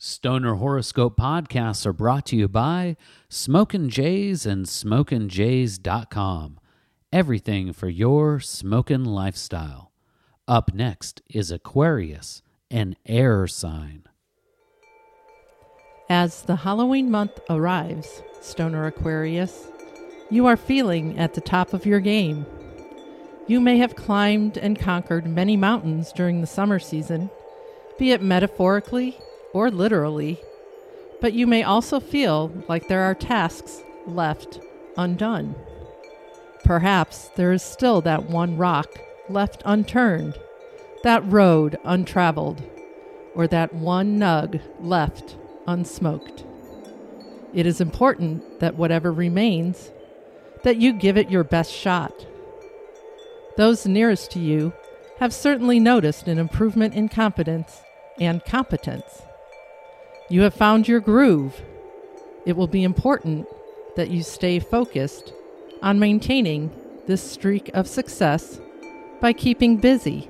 Stoner Horoscope podcasts are brought to you by Smokin' Jays and SmokinJays.com. Everything for your smoking lifestyle. Up next is Aquarius, an air sign. As the Halloween month arrives, Stoner Aquarius, you are feeling at the top of your game. You may have climbed and conquered many mountains during the summer season, be it metaphorically or literally, but you may also feel like there are tasks left undone. Perhaps there is still that one rock left unturned, that road untraveled, or that one nug left unsmoked. It is important that whatever remains, that you give it your best shot. Those nearest to you have certainly noticed an improvement in competence and competence. You have found your groove. It will be important that you stay focused on maintaining this streak of success by keeping busy.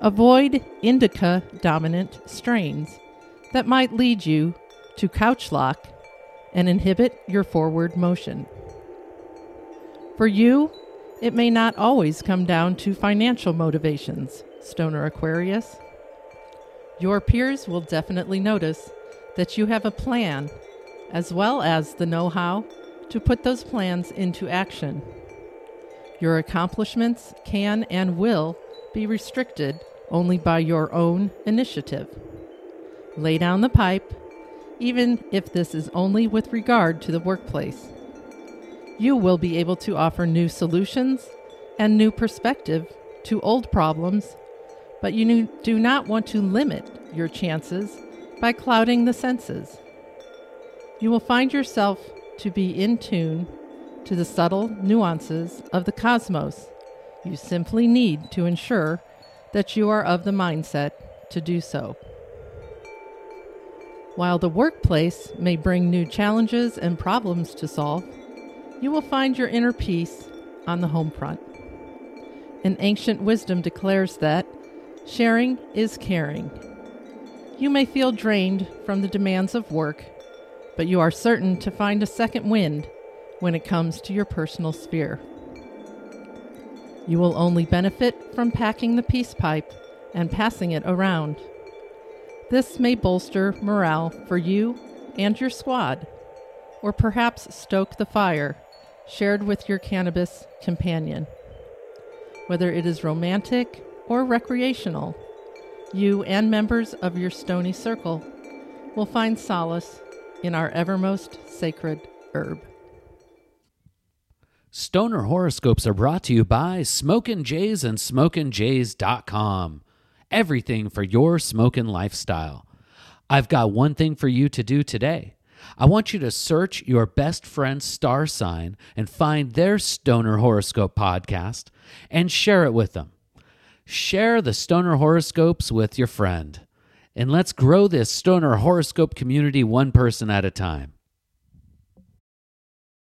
Avoid indica dominant strains that might lead you to couch lock and inhibit your forward motion. For you, it may not always come down to financial motivations, Stoner Aquarius. Your peers will definitely notice that you have a plan, as well as the know how to put those plans into action. Your accomplishments can and will be restricted only by your own initiative. Lay down the pipe, even if this is only with regard to the workplace. You will be able to offer new solutions and new perspective to old problems but you do not want to limit your chances by clouding the senses. You will find yourself to be in tune to the subtle nuances of the cosmos. You simply need to ensure that you are of the mindset to do so. While the workplace may bring new challenges and problems to solve, you will find your inner peace on the home front. An ancient wisdom declares that Sharing is caring. You may feel drained from the demands of work, but you are certain to find a second wind when it comes to your personal sphere. You will only benefit from packing the peace pipe and passing it around. This may bolster morale for you and your squad, or perhaps stoke the fire shared with your cannabis companion. Whether it is romantic or recreational, you and members of your stony circle will find solace in our evermost sacred herb. Stoner horoscopes are brought to you by Smokin' Jays and SmokinJays.com. Everything for your smoking lifestyle. I've got one thing for you to do today. I want you to search your best friend's star sign and find their Stoner Horoscope podcast and share it with them. Share the Stoner horoscopes with your friend. And let's grow this Stoner horoscope community one person at a time.